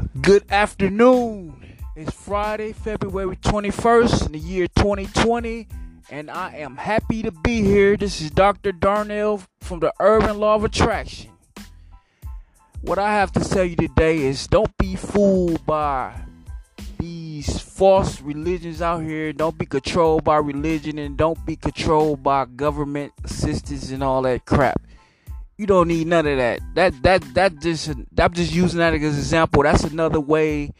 Good afternoon. It's Friday, February 21st in the year 2020, and I am happy to be here. This is Dr. Darnell from the Urban Law of Attraction. What I have to tell you today is don't be fooled by these false religions out here. Don't be controlled by religion and don't be controlled by government assistance and all that crap. You don't need none of that. That that that just I'm just using that as an example. That's another way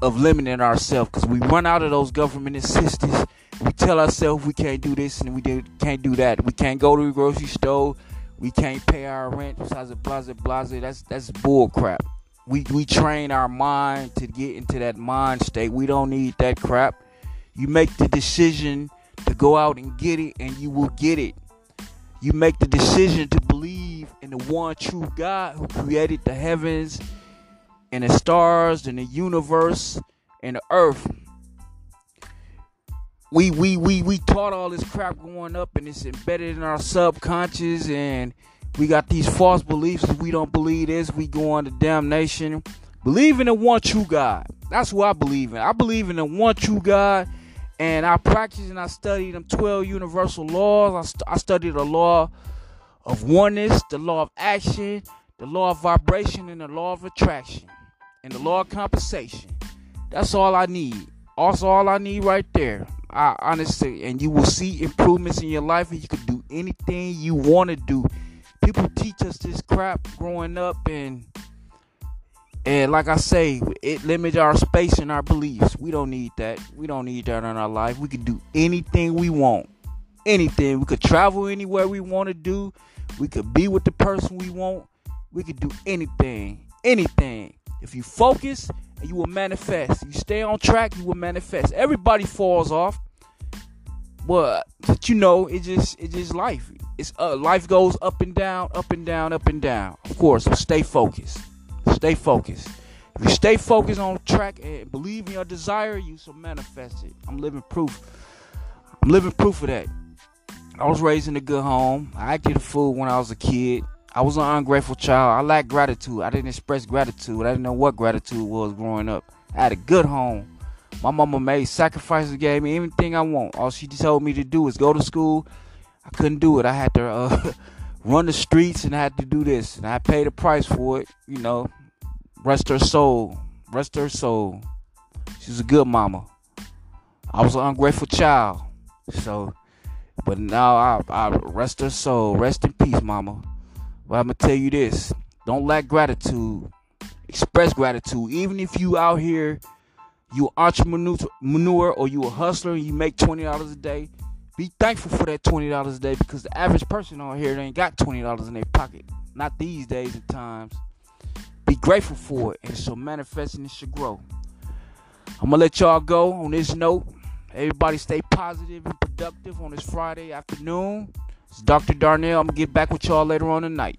of limiting ourselves because we run out of those government assistance. We tell ourselves we can't do this and we can't do that. We can't go to the grocery store. We can't pay our rent. Besides, blah blah blah. That's that's bull crap. We we train our mind to get into that mind state. We don't need that crap. You make the decision to go out and get it, and you will get it. You make the decision to in the one true God who created the heavens and the stars and the universe and the earth. We we we we taught all this crap going up and it's embedded in our subconscious and we got these false beliefs if we don't believe this, we go on to damnation. Believe in the one true God. That's what I believe in. I believe in the one true God and I practice and I study them 12 universal laws. I, st- I studied the law of oneness, the law of action, the law of vibration, and the law of attraction, and the law of compensation. That's all I need. Also, all I need right there. I honestly, and you will see improvements in your life, and you can do anything you want to do. People teach us this crap growing up, and and like I say, it limits our space and our beliefs. We don't need that. We don't need that in our life. We can do anything we want. Anything. We could travel anywhere we want to do. We could be with the person we want. We could do anything. Anything. If you focus, and you will manifest. You stay on track, you will manifest. Everybody falls off. But, but you know, it just it just life. It's uh, life goes up and down, up and down, up and down. Of course, so stay focused. Stay focused. If you stay focused on track and believe in your desire, you shall manifest it. I'm living proof. I'm living proof of that. I was raised in a good home. I acted a fool when I was a kid. I was an ungrateful child. I lacked gratitude. I didn't express gratitude. I didn't know what gratitude was growing up. I had a good home. My mama made sacrifices, gave me anything I want. All she told me to do was go to school. I couldn't do it. I had to uh, run the streets and I had to do this. And I paid a price for it, you know. Rest her soul. Rest her soul. She's a good mama. I was an ungrateful child. So, but now I, I rest her soul. Rest in peace, mama. But I'm to tell you this don't lack gratitude. Express gratitude. Even if you out here, you entrepreneur or you a hustler and you make $20 a day, be thankful for that $20 a day because the average person on here ain't got $20 in their pocket. Not these days and times. Be grateful for it, and it shall manifest and it shall grow. I'm gonna let y'all go on this note. Everybody stay positive and productive on this Friday afternoon. It's Dr. Darnell. I'm gonna get back with y'all later on tonight.